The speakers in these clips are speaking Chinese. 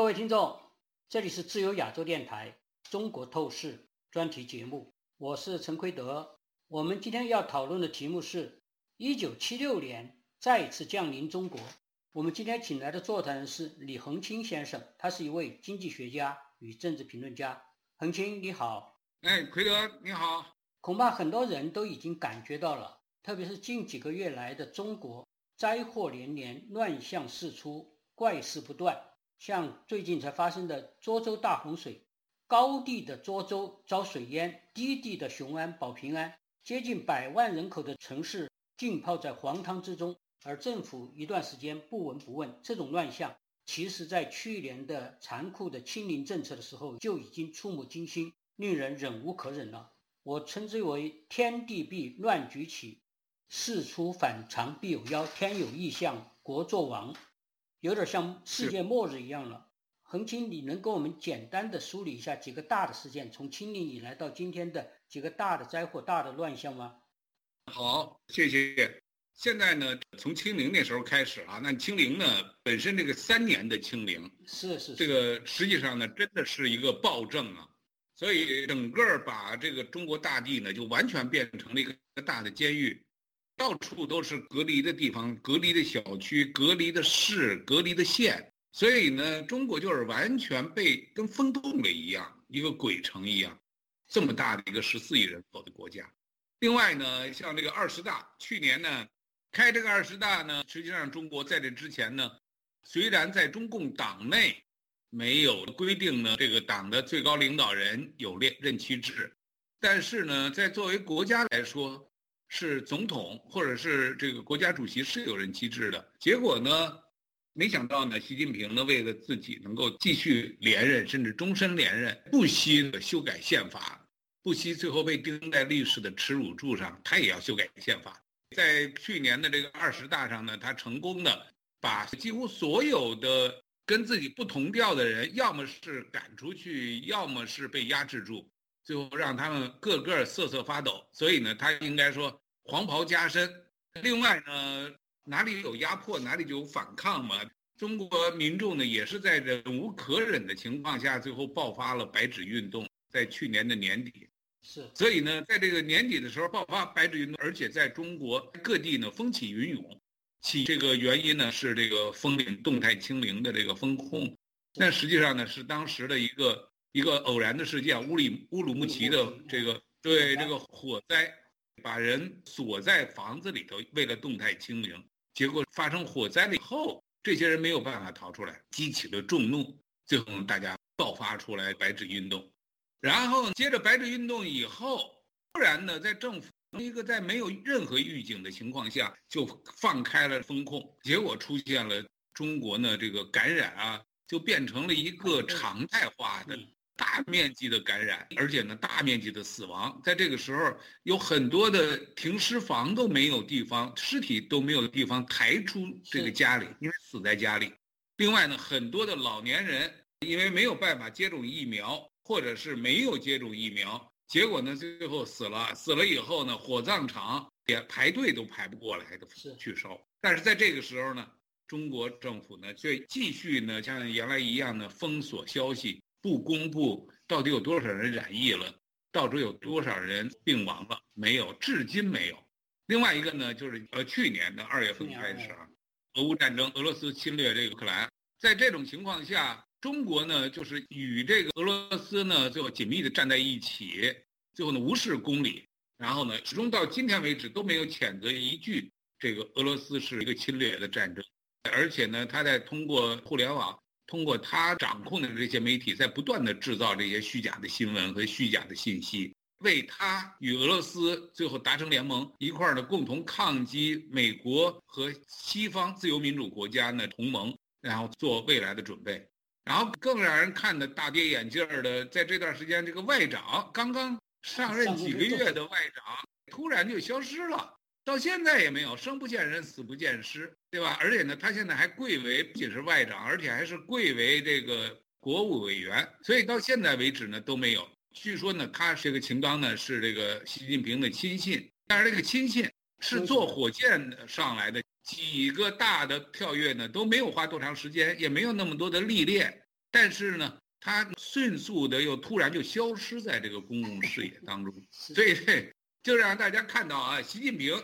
各位听众，这里是自由亚洲电台中国透视专题节目，我是陈奎德。我们今天要讨论的题目是1976年再次降临中国。我们今天请来的座谈人是李恒清先生，他是一位经济学家与政治评论家。恒清，你好。哎，奎德，你好。恐怕很多人都已经感觉到了，特别是近几个月来的中国，灾祸连连，乱象四出，怪事不断。像最近才发生的涿州大洪水，高地的涿州遭水淹，低地的雄安保平安，接近百万人口的城市浸泡在黄汤之中，而政府一段时间不闻不问。这种乱象，其实在去年的残酷的清零政策的时候就已经触目惊心，令人忍无可忍了。我称之为天地必乱局起，事出反常必有妖，天有异象，国作亡。有点像世界末日一样了。恒清，你能给我们简单的梳理一下几个大的事件，从清零以来到今天的几个大的灾祸、大的乱象吗？好，谢谢。现在呢，从清零那时候开始啊，那清零呢，本身这个三年的清零是是这个实际上呢，真的是一个暴政啊，所以整个把这个中国大地呢，就完全变成了一个大的监狱。到处都是隔离的地方、隔离的小区、隔离的市、隔离的县，所以呢，中国就是完全被跟封冻了一样，一个鬼城一样，这么大的一个十四亿人口的国家。另外呢，像这个二十大，去年呢开这个二十大呢，实际上中国在这之前呢，虽然在中共党内没有规定呢，这个党的最高领导人有任任期制，但是呢，在作为国家来说。是总统或者是这个国家主席是有人机制的，结果呢，没想到呢，习近平呢为了自己能够继续连任，甚至终身连任，不惜修改宪法，不惜最后被钉在历史的耻辱柱上，他也要修改宪法。在去年的这个二十大上呢，他成功的把几乎所有的跟自己不同调的人，要么是赶出去，要么是被压制住。最后让他们个个瑟瑟发抖，所以呢，他应该说黄袍加身。另外呢，哪里有压迫，哪里就有反抗嘛。中国民众呢，也是在忍无可忍的情况下，最后爆发了白纸运动，在去年的年底。是。所以呢，在这个年底的时候爆发白纸运动，而且在中国各地呢风起云涌。起这个原因呢是这个封领动态清零的这个风控，但实际上呢是当时的一个。一个偶然的事件，乌里乌鲁木齐的这个对这个火灾，把人锁在房子里头，为了动态清零，结果发生火灾了以后，这些人没有办法逃出来，激起了众怒，最后大家爆发出来白纸运动，然后接着白纸运动以后，突然呢，在政府一个在没有任何预警的情况下就放开了风控，结果出现了中国呢这个感染啊，就变成了一个常态化的。大面积的感染，而且呢，大面积的死亡，在这个时候，有很多的停尸房都没有地方，尸体都没有地方抬出这个家里，因为死在家里。另外呢，很多的老年人因为没有办法接种疫苗，或者是没有接种疫苗，结果呢，最后死了。死了以后呢，火葬场也排队都排不过来的去烧。但是在这个时候呢，中国政府呢，却继续呢，像原来一样呢，封锁消息。不公布到底有多少人染疫了，到底有多少人病亡了？没有，至今没有。另外一个呢，就是呃，去年的二月份开始啊，俄乌战争，俄罗斯侵略这个乌克兰，在这种情况下，中国呢就是与这个俄罗斯呢最后紧密的站在一起，最后呢无视公理，然后呢始终到今天为止都没有谴责一句这个俄罗斯是一个侵略的战争，而且呢他在通过互联网。通过他掌控的这些媒体，在不断的制造这些虚假的新闻和虚假的信息，为他与俄罗斯最后达成联盟一块儿呢，共同抗击美国和西方自由民主国家呢同盟，然后做未来的准备。然后更让人看的大跌眼镜儿的，在这段时间，这个外长刚刚上任几个月的外长，突然就消失了。到现在也没有生不见人，死不见尸，对吧？而且呢，他现在还贵为不仅是外长，而且还是贵为这个国务委员，所以到现在为止呢都没有。据说呢，他这个秦刚呢是这个习近平的亲信，但是这个亲信是坐火箭上来的，几个大的跳跃呢都没有花多长时间，也没有那么多的历练，但是呢，他迅速的又突然就消失在这个公共视野当中，所以这就让大家看到啊，习近平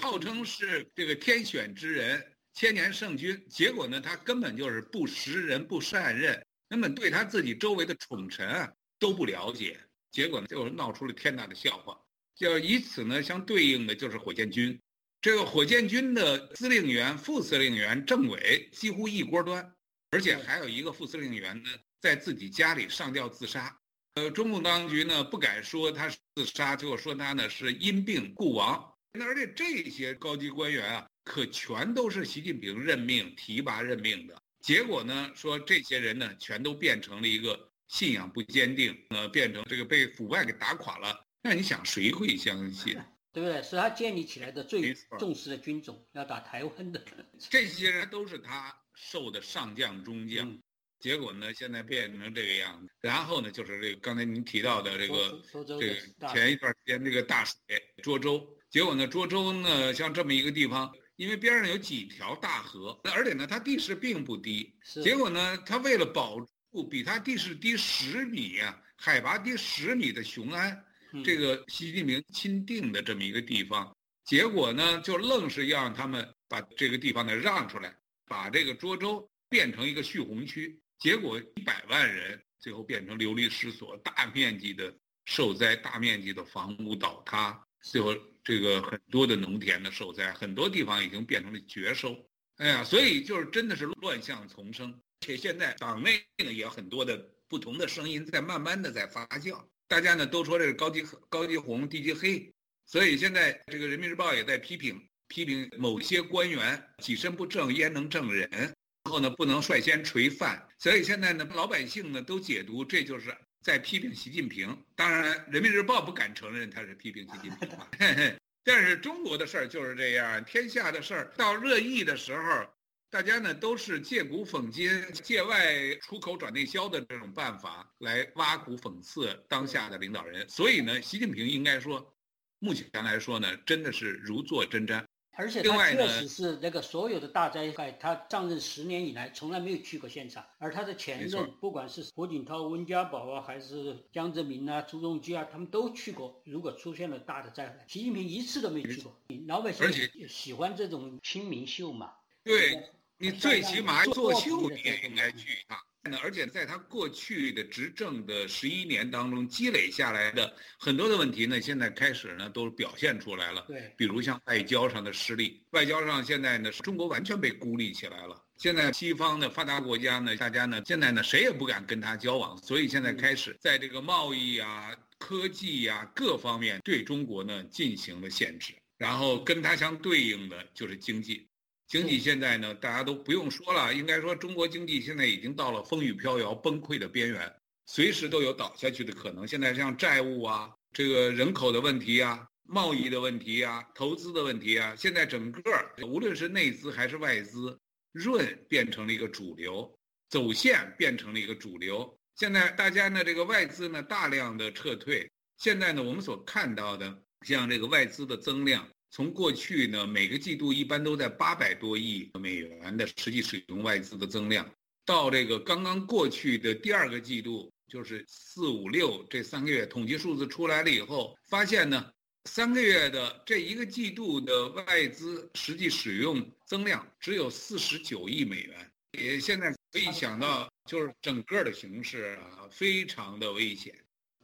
号称是这个天选之人、千年圣君，结果呢，他根本就是不识人、不善任，根本对他自己周围的宠臣啊都不了解，结果呢，就闹出了天大的笑话。就以此呢相对应的就是火箭军，这个火箭军的司令员、副司令员、政委几乎一锅端，而且还有一个副司令员呢在自己家里上吊自杀。呃，中共当局呢不敢说他是自杀，就说他呢是因病故亡。那而且这些高级官员啊，可全都是习近平任命、提拔、任命的。结果呢，说这些人呢全都变成了一个信仰不坚定，呃，变成这个被腐败给打垮了。那你想谁会相信？对不对？是他建立起来的最重视的军种，要打台湾的。这些人都是他受的上将、中将，结果呢，现在变成这个样子。然后呢，就是这个刚才您提到的这个，这个前一段时间这个大水涿州，结果呢，涿州呢像这么一个地方，因为边上有几条大河，而且呢它地势并不低，结果呢，它为了保住比它地势低十米啊，海拔低十米的雄安。这个习近平钦定的这么一个地方，结果呢，就愣是要让他们把这个地方呢让出来，把这个涿州变成一个蓄洪区，结果一百万人最后变成流离失所，大面积的受灾，大面积的房屋倒塌，最后这个很多的农田的受灾，很多地方已经变成了绝收。哎呀，所以就是真的是乱象丛生，且现在党内呢也有很多的不同的声音在慢慢的在发酵。大家呢都说这是高级高级红，低级黑，所以现在这个人民日报也在批评批评某些官员己身不正焉能正人，然后呢不能率先垂范，所以现在呢老百姓呢都解读这就是在批评习近平。当然，人民日报不敢承认他是批评习近平嘛，但是中国的事儿就是这样，天下的事儿到热议的时候。大家呢都是借古讽今、借外出口转内销的这种办法来挖苦讽刺当下的领导人，所以呢，习近平应该说，目前来说呢，真的是如坐针毡。而且他确实是那个所有的大灾害，他上任十年以来从来没有去过现场，而他的前任，不管是胡锦涛、温家宝啊，还是江泽民啊、朱镕基啊，他们都去过。如果出现了大的灾害，习近平一次都没去过。老百姓喜欢这种亲民秀嘛？对。你最起码做秀，你也应该去一趟。那而且在他过去的执政的十一年当中积累下来的很多的问题呢，现在开始呢都表现出来了。对，比如像外交上的失利，外交上现在呢，中国完全被孤立起来了。现在西方的发达国家呢，大家呢现在呢谁也不敢跟他交往，所以现在开始在这个贸易啊、科技呀各方面对中国呢进行了限制，然后跟它相对应的就是经济。经济现在呢，大家都不用说了，应该说中国经济现在已经到了风雨飘摇、崩溃的边缘，随时都有倒下去的可能。现在像债务啊、这个人口的问题啊、贸易的问题啊、投资的问题啊，现在整个无论是内资还是外资，润变成了一个主流，走线变成了一个主流。现在大家呢，这个外资呢大量的撤退，现在呢我们所看到的像这个外资的增量。从过去呢，每个季度一般都在八百多亿美元的实际使用外资的增量，到这个刚刚过去的第二个季度，就是四五六这三个月统计数字出来了以后，发现呢，三个月的这一个季度的外资实际使用增量只有四十九亿美元，也现在可以想到，就是整个的形势啊，非常的危险。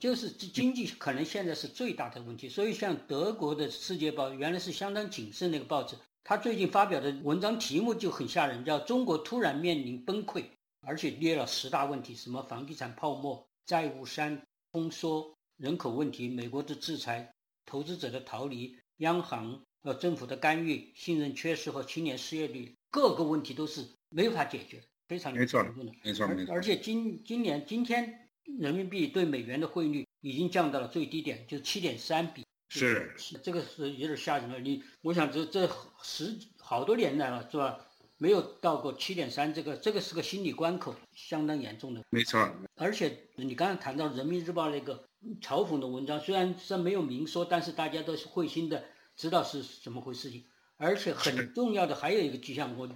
就是经济可能现在是最大的问题，所以像德国的《世界报》原来是相当谨慎那个报纸，他最近发表的文章题目就很吓人，叫“中国突然面临崩溃”，而且列了十大问题，什么房地产泡沫、债务山、通缩、人口问题、美国的制裁、投资者的逃离、央行呃政府的干预、信任缺失和青年失业率，各个问题都是没法解决，非常没错没错没错，而且今今年今天。人民币对美元的汇率已经降到了最低点，就七点三比。是，这个是有点吓人了。你，我想这这十好多年来了，是吧？没有到过七点三，这个这个是个心理关口，相当严重的。没错。而且你刚才谈到人民日报那个嘲讽的文章，虽然是没有明说，但是大家都是会心的知道是怎么回事情。而且很重要的还有一个迹象，我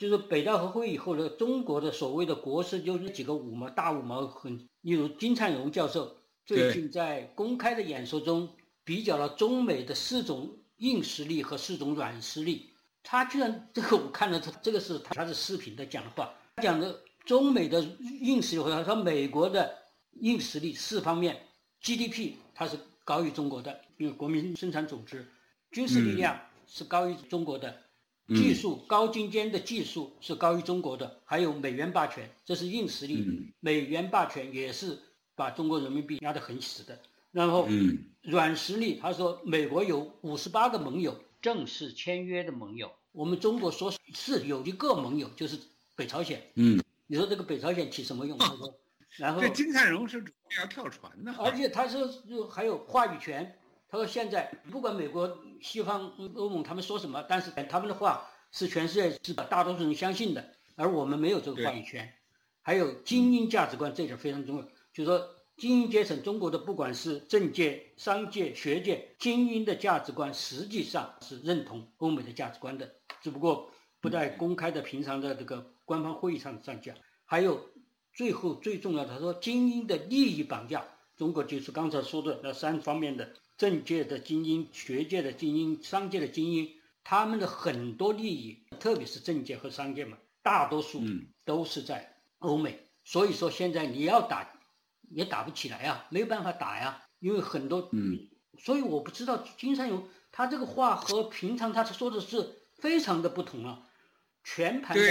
就是北戴河会以后的中国的所谓的国师，就那几个五毛大五毛，很例如金灿荣教授最近在公开的演说中比较了中美的四种硬实力和四种软实力。他居然这个我看了，他这个是他的视频的讲的话，讲的中美的硬实力，他说美国的硬实力四方面，GDP 它是高于中国的，因为国民生产总值，军事力量是高于中国的。技术高精尖的技术是高于中国的，还有美元霸权，这是硬实力。美元霸权也是把中国人民币压得很死的。然后软实力，他说美国有五十八个盟友，正式签约的盟友。我们中国说是有一个盟友，就是北朝鲜。嗯，你说这个北朝鲜起什么用？他说，然后这金灿荣是准备要跳船的，而且他说还有话语权。他说：“现在不管美国、西方、欧盟他们说什么，但是他们的话是全世界是大多数人相信的，而我们没有这个话语权。还有精英价值观，这点非常重要。就是说，精英阶层，中国的不管是政界、商界、学界，精英的价值观实际上是认同欧美的价值观的，只不过不在公开的、平常的这个官方会议上上讲。还有最后最重要的，他说精英的利益绑架，中国就是刚才说的那三方面的。”政界的精英、学界的精英、商界的精英，他们的很多利益，特别是政界和商界嘛，大多数都是在欧美。所以说现在你要打，也打不起来啊，没有办法打呀，因为很多。嗯。所以我不知道金山勇他这个话和平常他说的是非常的不同啊，全盘的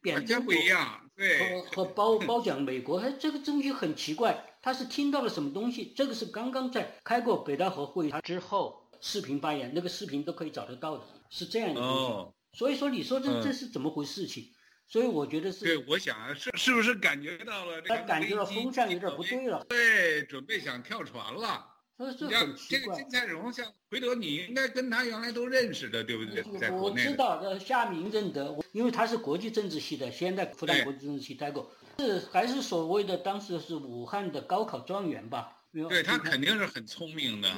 贬中国，和和褒褒奖美国，哎，这个东西很奇怪。他是听到了什么东西？这个是刚刚在开过北戴河会议之后视频发言，那个视频都可以找得到的，是这样的东西。所以说，你说这这是怎么回事？情，所以我觉得是。对，我想是是不是感觉到了？他感觉到风向有点不对了。对，准备想跳船了。这这很奇怪。这个金灿荣，像回头你应该跟他原来都认识的，对不对？在我知道，呃，夏明认得，因为他是国际政治系的，先在复旦国际政治系待过。是还是所谓的当时是武汉的高考状元吧？对他肯定是很聪明的。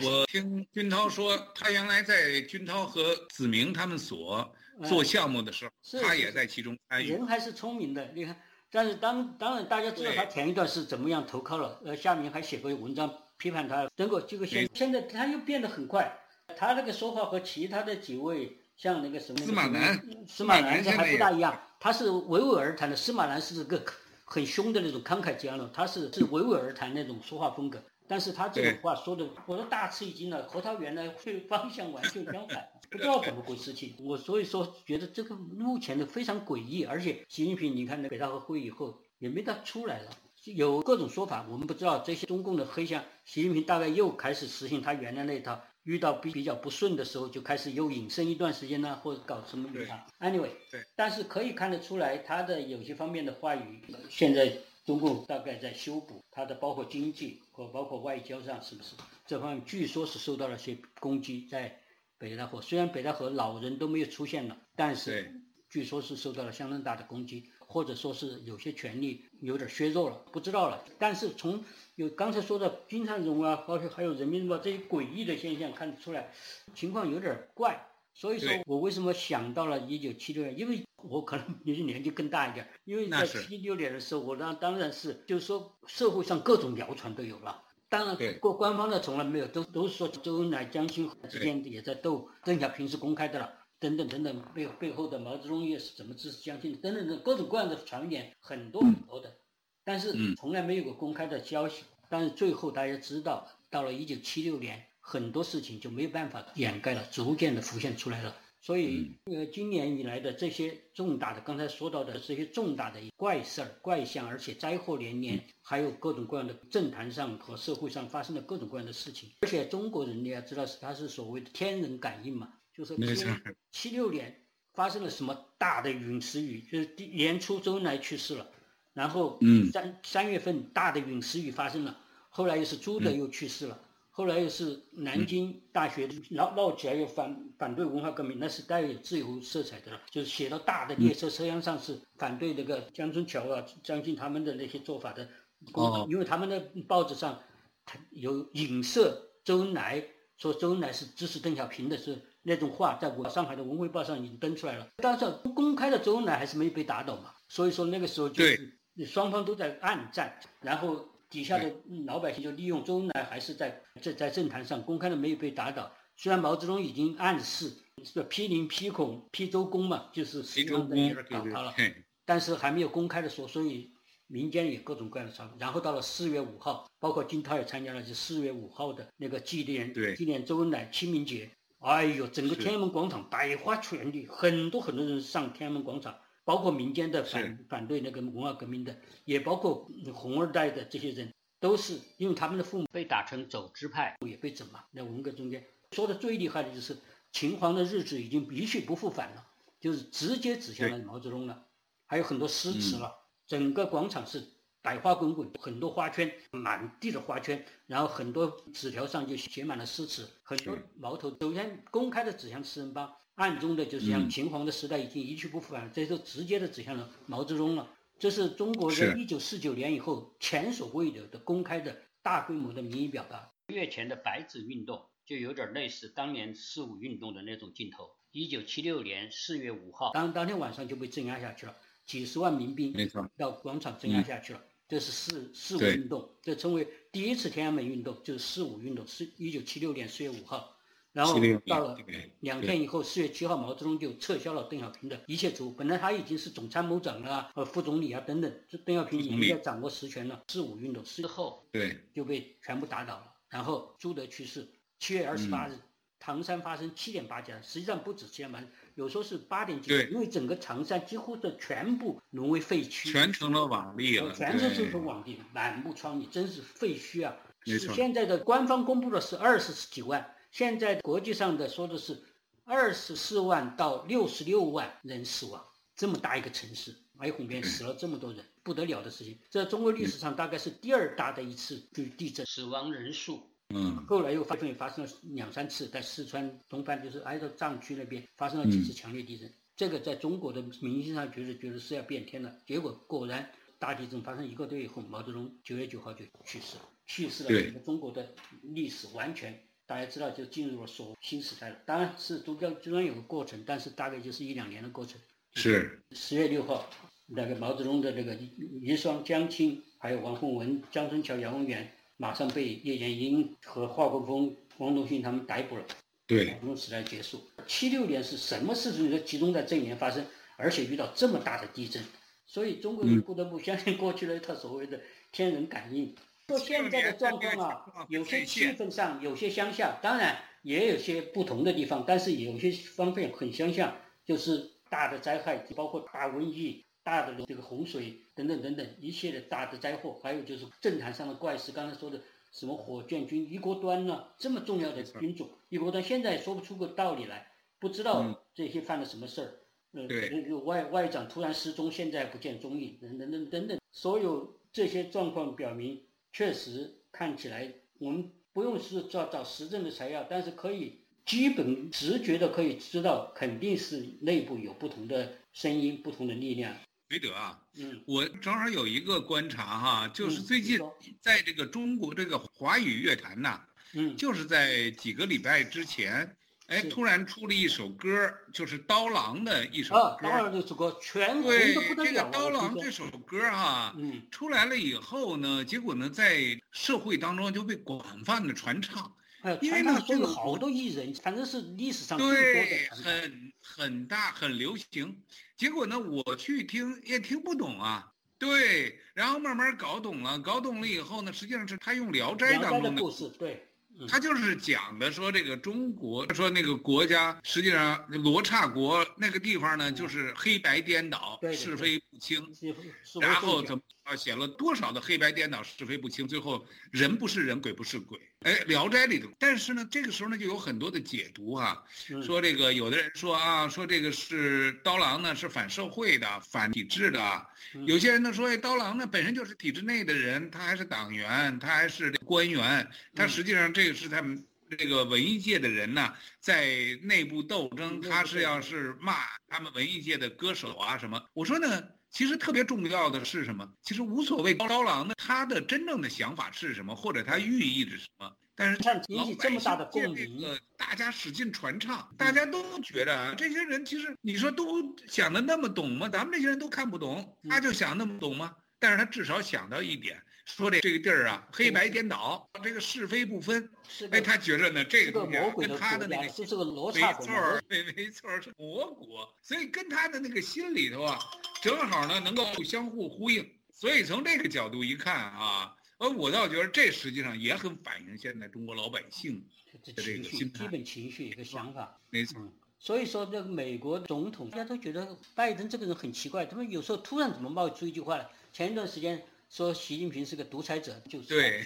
我听军涛说，他原来在军涛和子明他们所做项目的时候，他也在其中参与。人还是聪明的，你看。但是当当然大家知道他前一段是怎么样投靠了。呃，夏明还写过文章批判他。结果结果现现在他又变得很快，他那个说话和其他的几位。像那个什么司马南，司马南这还不大一样，他是娓娓而谈的。司马南是个很凶的那种慷慨激昂的，他是是娓娓而谈那种说话风格。但是他这种话说的，我都大吃一惊了，和他原来会方向完全相反，不知道怎么回事。情我所以说觉得这个目前的非常诡异，而且习近平你看那北大和会以后也没他出来了，有各种说法，我们不知道这些中共的黑箱，习近平大概又开始实行他原来那套。遇到比比较不顺的时候，就开始又隐身一段时间呢，或者搞什么对 Anyway，对。但是可以看得出来，他的有些方面的话语，现在中共大概在修补他的，包括经济和包括外交上，是不是？这方面据说是受到了些攻击，在北戴河，虽然北戴河老人都没有出现了，但是据说是受到了相当大的攻击。或者说是有些权利有点削弱了，不知道了。但是从有刚才说的金灿荣啊，包括还有人民日报这些诡异的现象看得出来，情况有点怪。所以说我为什么想到了一九七六年？因为我可能也年纪更大一点。因为在七六年的时候，我当当然是就是说社会上各种谣传都有了。当然过官方的从来没有，都都是说周恩来、江青之间也在斗。邓小平是公开的了。等等等等，背背后的毛泽东又是怎么支持江青的等等等各种各样的传言很多很多的，但是从来没有过公开的消息。但是最后大家知道，到了一九七六年，很多事情就没有办法掩盖了，逐渐的浮现出来了。所以，呃，今年以来的这些重大的，刚才说到的这些重大的怪事儿、怪象，而且灾祸连连，还有各种各样的政坛上和社会上发生的各种各样的事情。而且中国人你要知道是他是所谓的天人感应嘛。就是七六年发生了什么大的陨石雨？就是年初周恩来去世了，然后三三月份大的陨石雨发生了，后来又是朱德又去世了，后来又是南京大学闹闹起来又反反对文化革命，那是带有自由色彩的了，就是写到大的列车车厢上是反对那个江春桥啊、江青他们的那些做法的，因为他们的报纸上有影射周恩来。说周恩来是支持邓小平的，是那种话，在我上海的《文汇报》上已经登出来了。但是公开的周恩来还是没有被打倒嘛，所以说那个时候就是双方都在暗战，然后底下的老百姓就利用周恩来还是在在在政坛上公开的没有被打倒。虽然毛泽东已经暗示是批林、批孔、批周公嘛，就是批周公搞他了，但是还没有公开的说，所以。民间也各种各样的传闻，然后到了四月五号，包括金涛也参加了，就四月五号的那个纪念纪念周恩来清明节。哎呦，整个天安门广场百花全绿，很多很多人上天安门广场，包括民间的反反对那个文化革命的，也包括红二代的这些人，都是因为他们的父母被打成走资派，也被整嘛。那文革中间说的最厉害的就是秦皇的日子已经一去不复返了，就是直接指向了毛泽东了，还有很多诗词了。整个广场是百花滚滚，很多花圈，满地的花圈，然后很多纸条上就写满了诗词，很多矛头。首先公开的指向四人帮，暗中的就是像秦皇的时代已经一去不复返，这就直接的指向了毛泽东了。这是中国人一九四九年以后前所未有的公开的大规模的民意表达。月前的白纸运动就有点类似当年四五运动的那种劲头。一九七六年四月五号，当当天晚上就被镇压下去了。几十万民兵到广场镇压下去了，这是四四五运动，这称为第一次天安门运动，就是四五运动，是一九七六年四月五号，然后到了两天以后，四月七号，毛泽东就撤销了邓小平的一切职务，本来他已经是总参谋长啊，呃副总理啊等等，这邓小平已经在掌握实权了。四五运动之后，对。就被全部打倒了，然后朱德去世，七月二十八日，唐山发生七点八级，实际上不止七点八。有时候是八点几，因为整个长山几乎的全部沦为废墟，全成了网地了，全是这种网地，满目疮痍，真是废墟啊！现在的官方公布的是二十几万，现在国际上的说的是二十四万到六十六万人死亡，这么大一个城市，洱洪边死了这么多人，不得了的事情，这中国历史上大概是第二大的一次就地震，死亡人数。嗯，后来又发生发生了两三次，在四川东半就是挨着藏区那边发生了几次强烈地震。这个在中国的民心上觉得觉得是要变天了。结果果然大地震发生一个多月以后，毛泽东九月九号就去世了，去世了。整个中国的历史完全大家知道就进入了所新时代了。当然是中间中间有个过程，但是大概就是一两年的过程。是十月六号，那个毛泽东的那个遗孀江青，还有王洪文、江春桥、杨文元。马上被叶剑英和华国锋、汪东兴他们逮捕了。对，毛泽东时代结束。七六年是什么事情都集中在这一年发生，而且遇到这么大的地震，所以中国人不得不相信过去的一套所谓的天人感应。说现在的状况啊，有些气氛上有些相像，当然也有些不同的地方，但是有些方面很相像，就是大的灾害，包括大瘟疫。大的这个洪水等等等等一系列大的灾祸，还有就是政坛上的怪事，刚才说的什么火箭军一锅端呢？这么重要的军种，一锅端现在说不出个道理来，不知道这些犯了什么事儿。呃，外外长突然失踪，现在不见踪影，等等等等等，所有这些状况表明，确实看起来我们不用是找找实证的材料，但是可以基本直觉的可以知道，肯定是内部有不同的声音，不同的力量。韦德啊，嗯，我正好有一个观察哈，就是最近在这个中国这个华语乐坛呐，嗯，就是在几个礼拜之前，哎，突然出了一首歌，就是刀郎的一首歌。刀郎这首歌全对这个刀郎这首歌哈，嗯，出来了以后呢，结果呢，在社会当中就被广泛的传唱。因为呢，有好多艺人，反正是历史上最多的，很很大很流行。结果呢，我去听也听不懂啊。对，然后慢慢搞懂了，搞懂了以后呢，实际上是他用《聊斋》当中的故事，对，他就是讲的说这个中国，说那个国家，实际上罗刹国那个地方呢，就是黑白颠倒，是非不清，然后怎么啊，写了多少的黑白颠倒，是非不清，最后人不是人，鬼不是鬼。哎，《聊斋》里头，但是呢，这个时候呢，就有很多的解读哈，说这个有的人说啊，说这个是刀郎呢是反社会的、反体制的，有些人呢说，哎，刀郎呢本身就是体制内的人，他还是党员，他还是官员，他实际上这个是他们这个文艺界的人呢，在内部斗争，他是要是骂他们文艺界的歌手啊什么。我说呢。其实特别重要的是什么？其实无所谓高郎的，他的真正的想法是什么，或者他寓意是什么？但是引起这么大的共鸣，大家使劲传唱，大家都觉得啊，这些人其实你说都想的那么懂吗？咱们这些人都看不懂，他就想那么懂吗？但是他至少想到一点。说这这个地儿啊，黑白颠倒，这个是非不分。哎，他觉着呢，这个东西跟他的那个是个罗刹没错儿，对，没错儿，是魔国，所以跟他的那个心里头啊，正好呢能够相互呼应。所以从这个角度一看啊，呃，我倒觉得这实际上也很反映现在中国老百姓的这个基本情绪一个想法。没错。所以说，这个美国总统大家都觉得拜登这个人很奇怪，他们有时候突然怎么冒出一句话来？前一段时间。说习近平是个独裁者，就是对。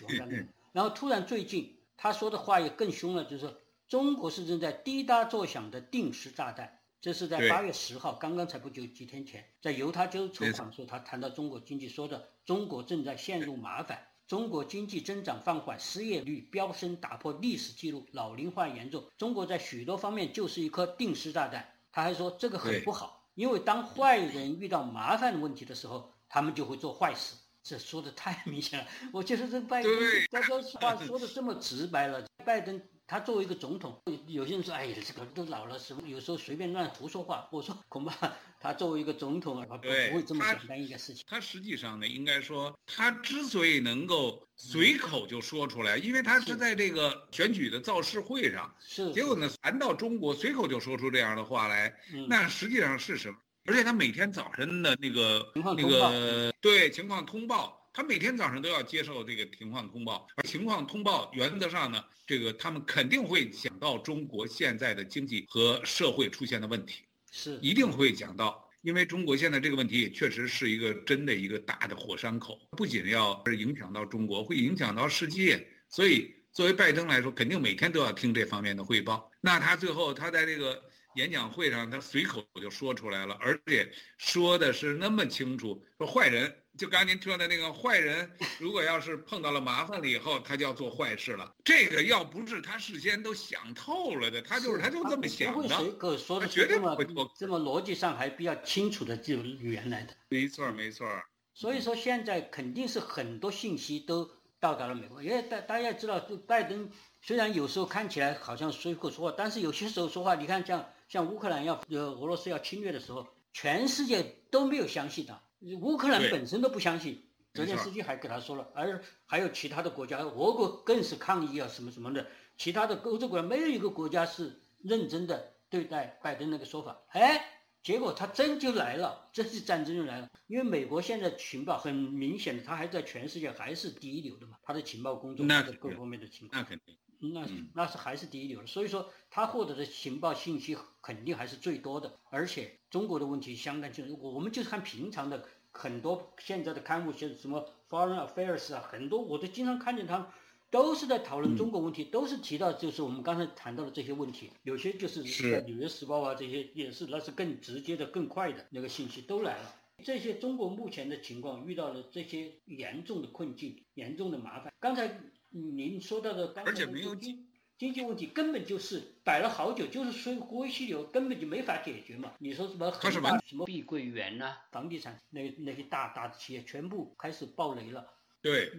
然后突然最近他说的话也更凶了，就是说中国是正在滴答作响的定时炸弹。这是在八月十号，刚刚才不久几天前，在犹他州采访时候，他谈到中国经济，说的中国正在陷入麻烦，中国经济增长放缓，失业率飙升，打破历史记录，老龄化严重，中国在许多方面就是一颗定时炸弹。他还说这个很不好，因为当坏人遇到麻烦问题的时候，他们就会做坏事。这说的太明显了，我觉得这拜登，他说话 说的这么直白了。拜登他作为一个总统，有些人说，哎呀，这个都老了，什么有时候随便乱胡说话。我说恐怕 他作为一个总统，他不会这么简单一件事情。他实际上呢，应该说，他之所以能够随口就说出来，因为他是在这个选举的造势会上，是结果呢，谈到中国，随口就说出这样的话来，那实际上是什么？而且他每天早晨的那个那个对情况通报，他每天早上都要接受这个情况通报。而情况通报原则上呢，这个他们肯定会讲到中国现在的经济和社会出现的问题，是一定会讲到，因为中国现在这个问题也确实是一个真的一个大的火山口，不仅要影响到中国，会影响到世界。所以作为拜登来说，肯定每天都要听这方面的汇报。那他最后他在这个。演讲会上，他随口就说出来了，而且说的是那么清楚。说坏人，就刚才您说的那个坏人，如果要是碰到了麻烦了以后，他就要做坏事了。这个要不是他事先都想透了的，他就是他就这么想的。不会说的绝对这么这么逻辑上还比较清楚的这种语言来的。没错，没错。所以说现在肯定是很多信息都到达了美国，因为大大家知道，就拜登虽然有时候看起来好像随口说话，但是有些时候说话，你看像。像乌克兰要呃俄罗斯要侵略的时候，全世界都没有相信他，乌克兰本身都不相信。泽连斯基还给他说了，而还有其他的国家，俄国更是抗议啊什么什么的。其他的欧洲国家没有一个国家是认真的对待拜登那个说法。哎，结果他真就来了，真是战争就来了。因为美国现在情报很明显的，他还在全世界还是第一流的嘛，他的情报工作各方面的情况。那肯定。那那是还是第一流的，所以说他获得的情报信息肯定还是最多的，而且中国的问题相当清楚。我们就看平常的很多现在的刊物，像什么 Foreign Affairs 啊，很多我都经常看见他们都是在讨论中国问题，都是提到就是我们刚才谈到的这些问题。有些就是在《纽约时报》啊这些也是，那是更直接的、更快的那个信息都来了。这些中国目前的情况遇到了这些严重的困境、严重的麻烦。刚才。您说到的，而且没有经经济问题，根本就是摆了好久，就是说灰犀牛根本就没法解决嘛。你说什么恒大什么碧桂园呐，房地产那那些大大的企业全部开始爆雷了。对，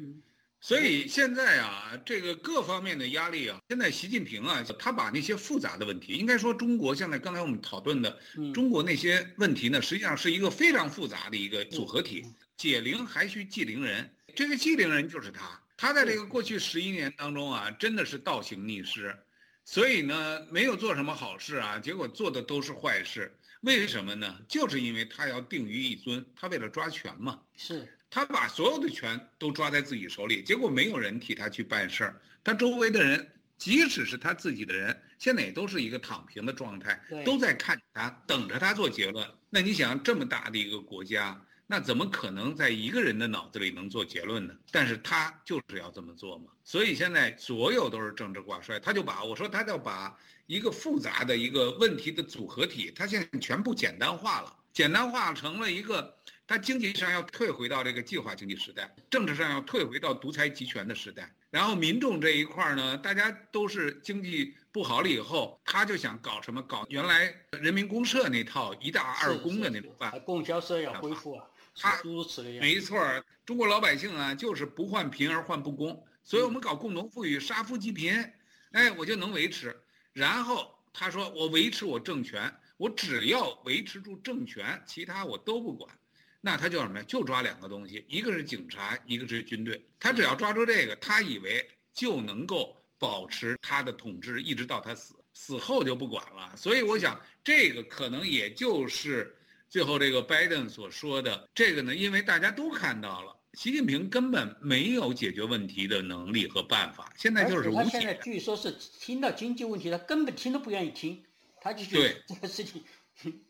所以现在啊，这个各方面的压力啊，现在习近平啊，他把那些复杂的问题，应该说中国现在刚才我们讨论的中国那些问题呢，实际上是一个非常复杂的一个组合体。解铃还需系铃人，这个系铃人就是他。他在这个过去十一年当中啊，真的是倒行逆施，所以呢，没有做什么好事啊，结果做的都是坏事。为什么呢？就是因为他要定于一尊，他为了抓权嘛。是他把所有的权都抓在自己手里，结果没有人替他去办事儿。他周围的人，即使是他自己的人，现在也都是一个躺平的状态，都在看他，等着他做结论。那你想，这么大的一个国家。那怎么可能在一个人的脑子里能做结论呢？但是他就是要这么做嘛。所以现在所有都是政治挂帅，他就把我说他要把一个复杂的一个问题的组合体，他现在全部简单化了，简单化成了一个，他经济上要退回到这个计划经济时代，政治上要退回到独裁集权的时代，然后民众这一块呢，大家都是经济不好了以后，他就想搞什么搞原来人民公社那套一大二公的那种办供销社要恢复啊。他诸如此类。没错，中国老百姓啊，就是不患贫而患不公，所以我们搞共同富裕，杀富济贫，哎，我就能维持。然后他说，我维持我政权，我只要维持住政权，其他我都不管。那他叫什么呀？就抓两个东西，一个是警察，一个是军队。他只要抓住这个，他以为就能够保持他的统治，一直到他死，死后就不管了。所以我想，这个可能也就是最后这个拜登所说的这个呢，因为大家都看到了，习近平根本没有解决问题的能力和办法，现在就是无解。他现在据说是听到经济问题，他根本听都不愿意听，他就觉得这个事情。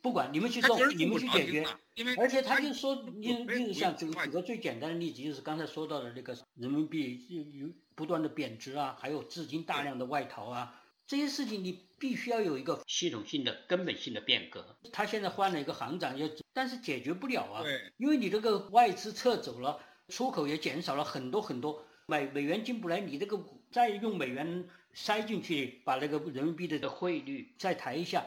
不管你们去做，你们去解决，因为而且他就说，你例如像举举个最简单的例子，就是刚才说到的那个人民币有不断的贬值啊，还有资金大量的外逃啊，这些事情你必须要有一个系统性的、根本性的变革。他现在换了一个行长，要但是解决不了啊，因为你这个外资撤走了，出口也减少了很多很多，美美元进不来，你这个再用美元塞进去，把那个人民币的汇率再抬一下。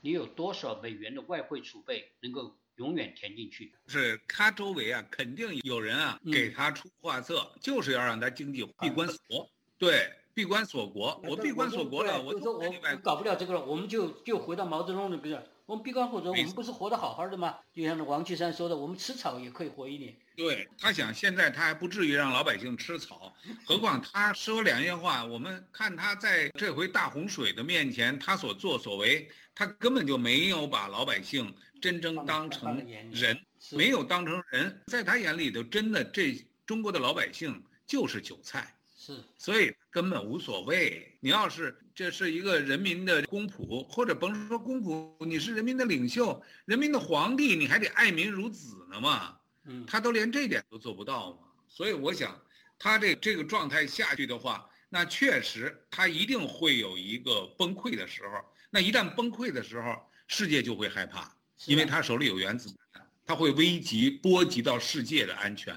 你有多少美元的外汇储备能够永远填进去？是他周围啊，肯定有人啊给他出画策，就是要让他经济闭关锁。对，闭关锁国，我闭关锁国了，我说我搞不了这个了，我们就就回到毛泽东的不是？我们闭关锁国，我们不是活得好好的吗？就像王岐山说的，我们吃草也可以活一年。对他想，现在他还不至于让老百姓吃草，何况他说两句话，我们看他在这回大洪水的面前，他所作所为。他根本就没有把老百姓真正当成人，没有当成人，在他眼里头，真的这中国的老百姓就是韭菜，是，所以根本无所谓。你要是这是一个人民的公仆，或者甭说公仆，你是人民的领袖、人民的皇帝，你还得爱民如子呢嘛。嗯，他都连这点都做不到嘛。所以我想，他这这个状态下去的话，那确实他一定会有一个崩溃的时候。那一旦崩溃的时候，世界就会害怕，因为他手里有原子弹，他会危及波及到世界的安全。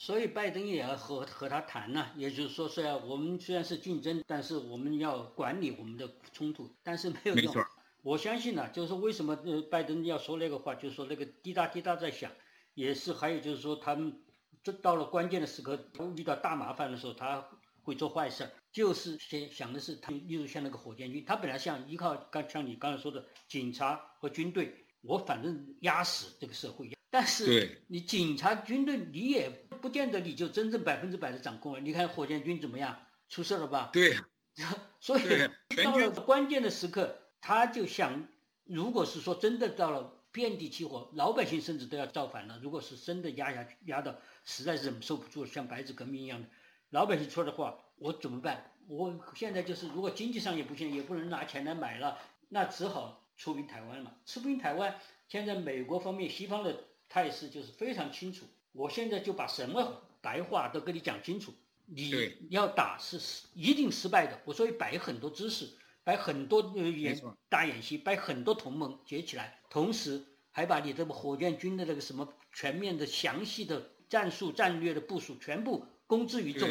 所以拜登也要和和他谈呢，也就是说，虽然我们虽然是竞争，但是我们要管理我们的冲突，但是没有用。我相信呢，就是为什么呃拜登要说那个话，就是说那个滴答滴答在响，也是还有就是说他们这到了关键的时刻，遇到大麻烦的时候，他会做坏事儿。就是先想的是他，例如像那个火箭军，他本来像依靠刚像你刚才说的警察和军队，我反正压死这个社会。但是你警察军队，你也不见得你就真正百分之百的掌控了。你看火箭军怎么样，出事了吧？对。所以到了关键的时刻，他就想，如果是说真的到了遍地起火，老百姓甚至都要造反了。如果是真的压下去，压到实在忍受不住，像白纸革命一样的，老百姓说的话。我怎么办？我现在就是，如果经济上也不行，也不能拿钱来买了，那只好出兵台湾了。出兵台湾，现在美国方面、西方的态势就是非常清楚。我现在就把什么白话都跟你讲清楚，你要打是一定失败的。我所以摆很多姿势，摆很多呃演大演习，摆很多同盟结起来，同时还把你这个火箭军的那个什么全面的、详细的战术战略的部署全部公之于众。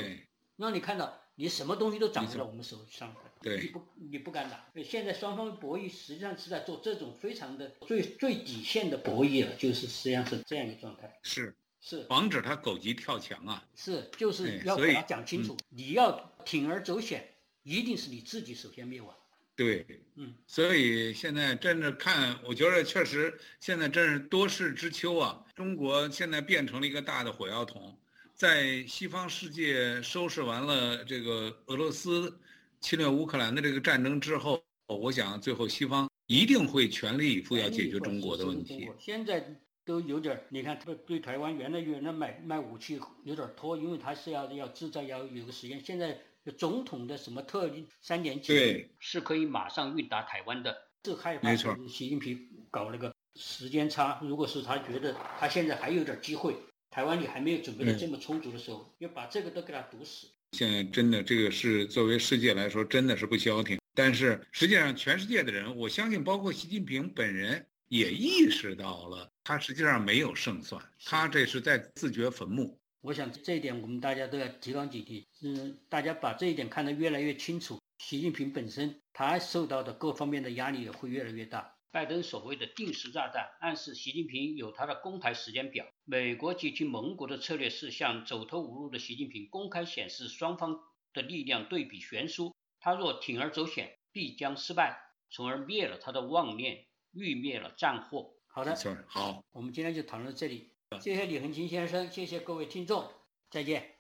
让你看到，你什么东西都掌握在我们手上，对，你不你不敢打。现在双方博弈实际上是在做这种非常的最最底线的博弈了，就是实际上是这样一个状态。是是，防止他狗急跳墙啊。是，就是要把它讲清楚，你要铤而走险，一定是你自己首先灭亡。对，嗯，所以现在真的看，我觉得确实现在真是多事之秋啊。中国现在变成了一个大的火药桶。在西方世界收拾完了这个俄罗斯侵略乌克兰的这个战争之后，我想最后西方一定会全力以赴要解决中国的问题。现在都有点，你看对对台湾原来原来买卖武器有点拖，因为他是要要制造要有个时间。现在总统的什么特三年期是可以马上运达台湾的，这害怕习近平搞那个时间差。如果是他觉得他现在还有点机会。台湾你还没有准备的这么充足的时候，要把这个都给他堵死。现在真的这个是作为世界来说，真的是不消停。但是实际上，全世界的人，我相信，包括习近平本人也意识到了，他实际上没有胜算，他这是在自掘坟墓。我想这一点我们大家都要提高警惕。嗯，大家把这一点看得越来越清楚，习近平本身他受到的各方面的压力也会越来越大。拜登所谓的定时炸弹，暗示习近平有他的攻台时间表。美国及其盟国的策略是向走投无路的习近平公开显示双方的力量对比悬殊，他若铤而走险，必将失败，从而灭了他的妄念，欲灭了战火。好的，好，我们今天就讨论到这里。谢谢李恒清先生，谢谢各位听众，再见。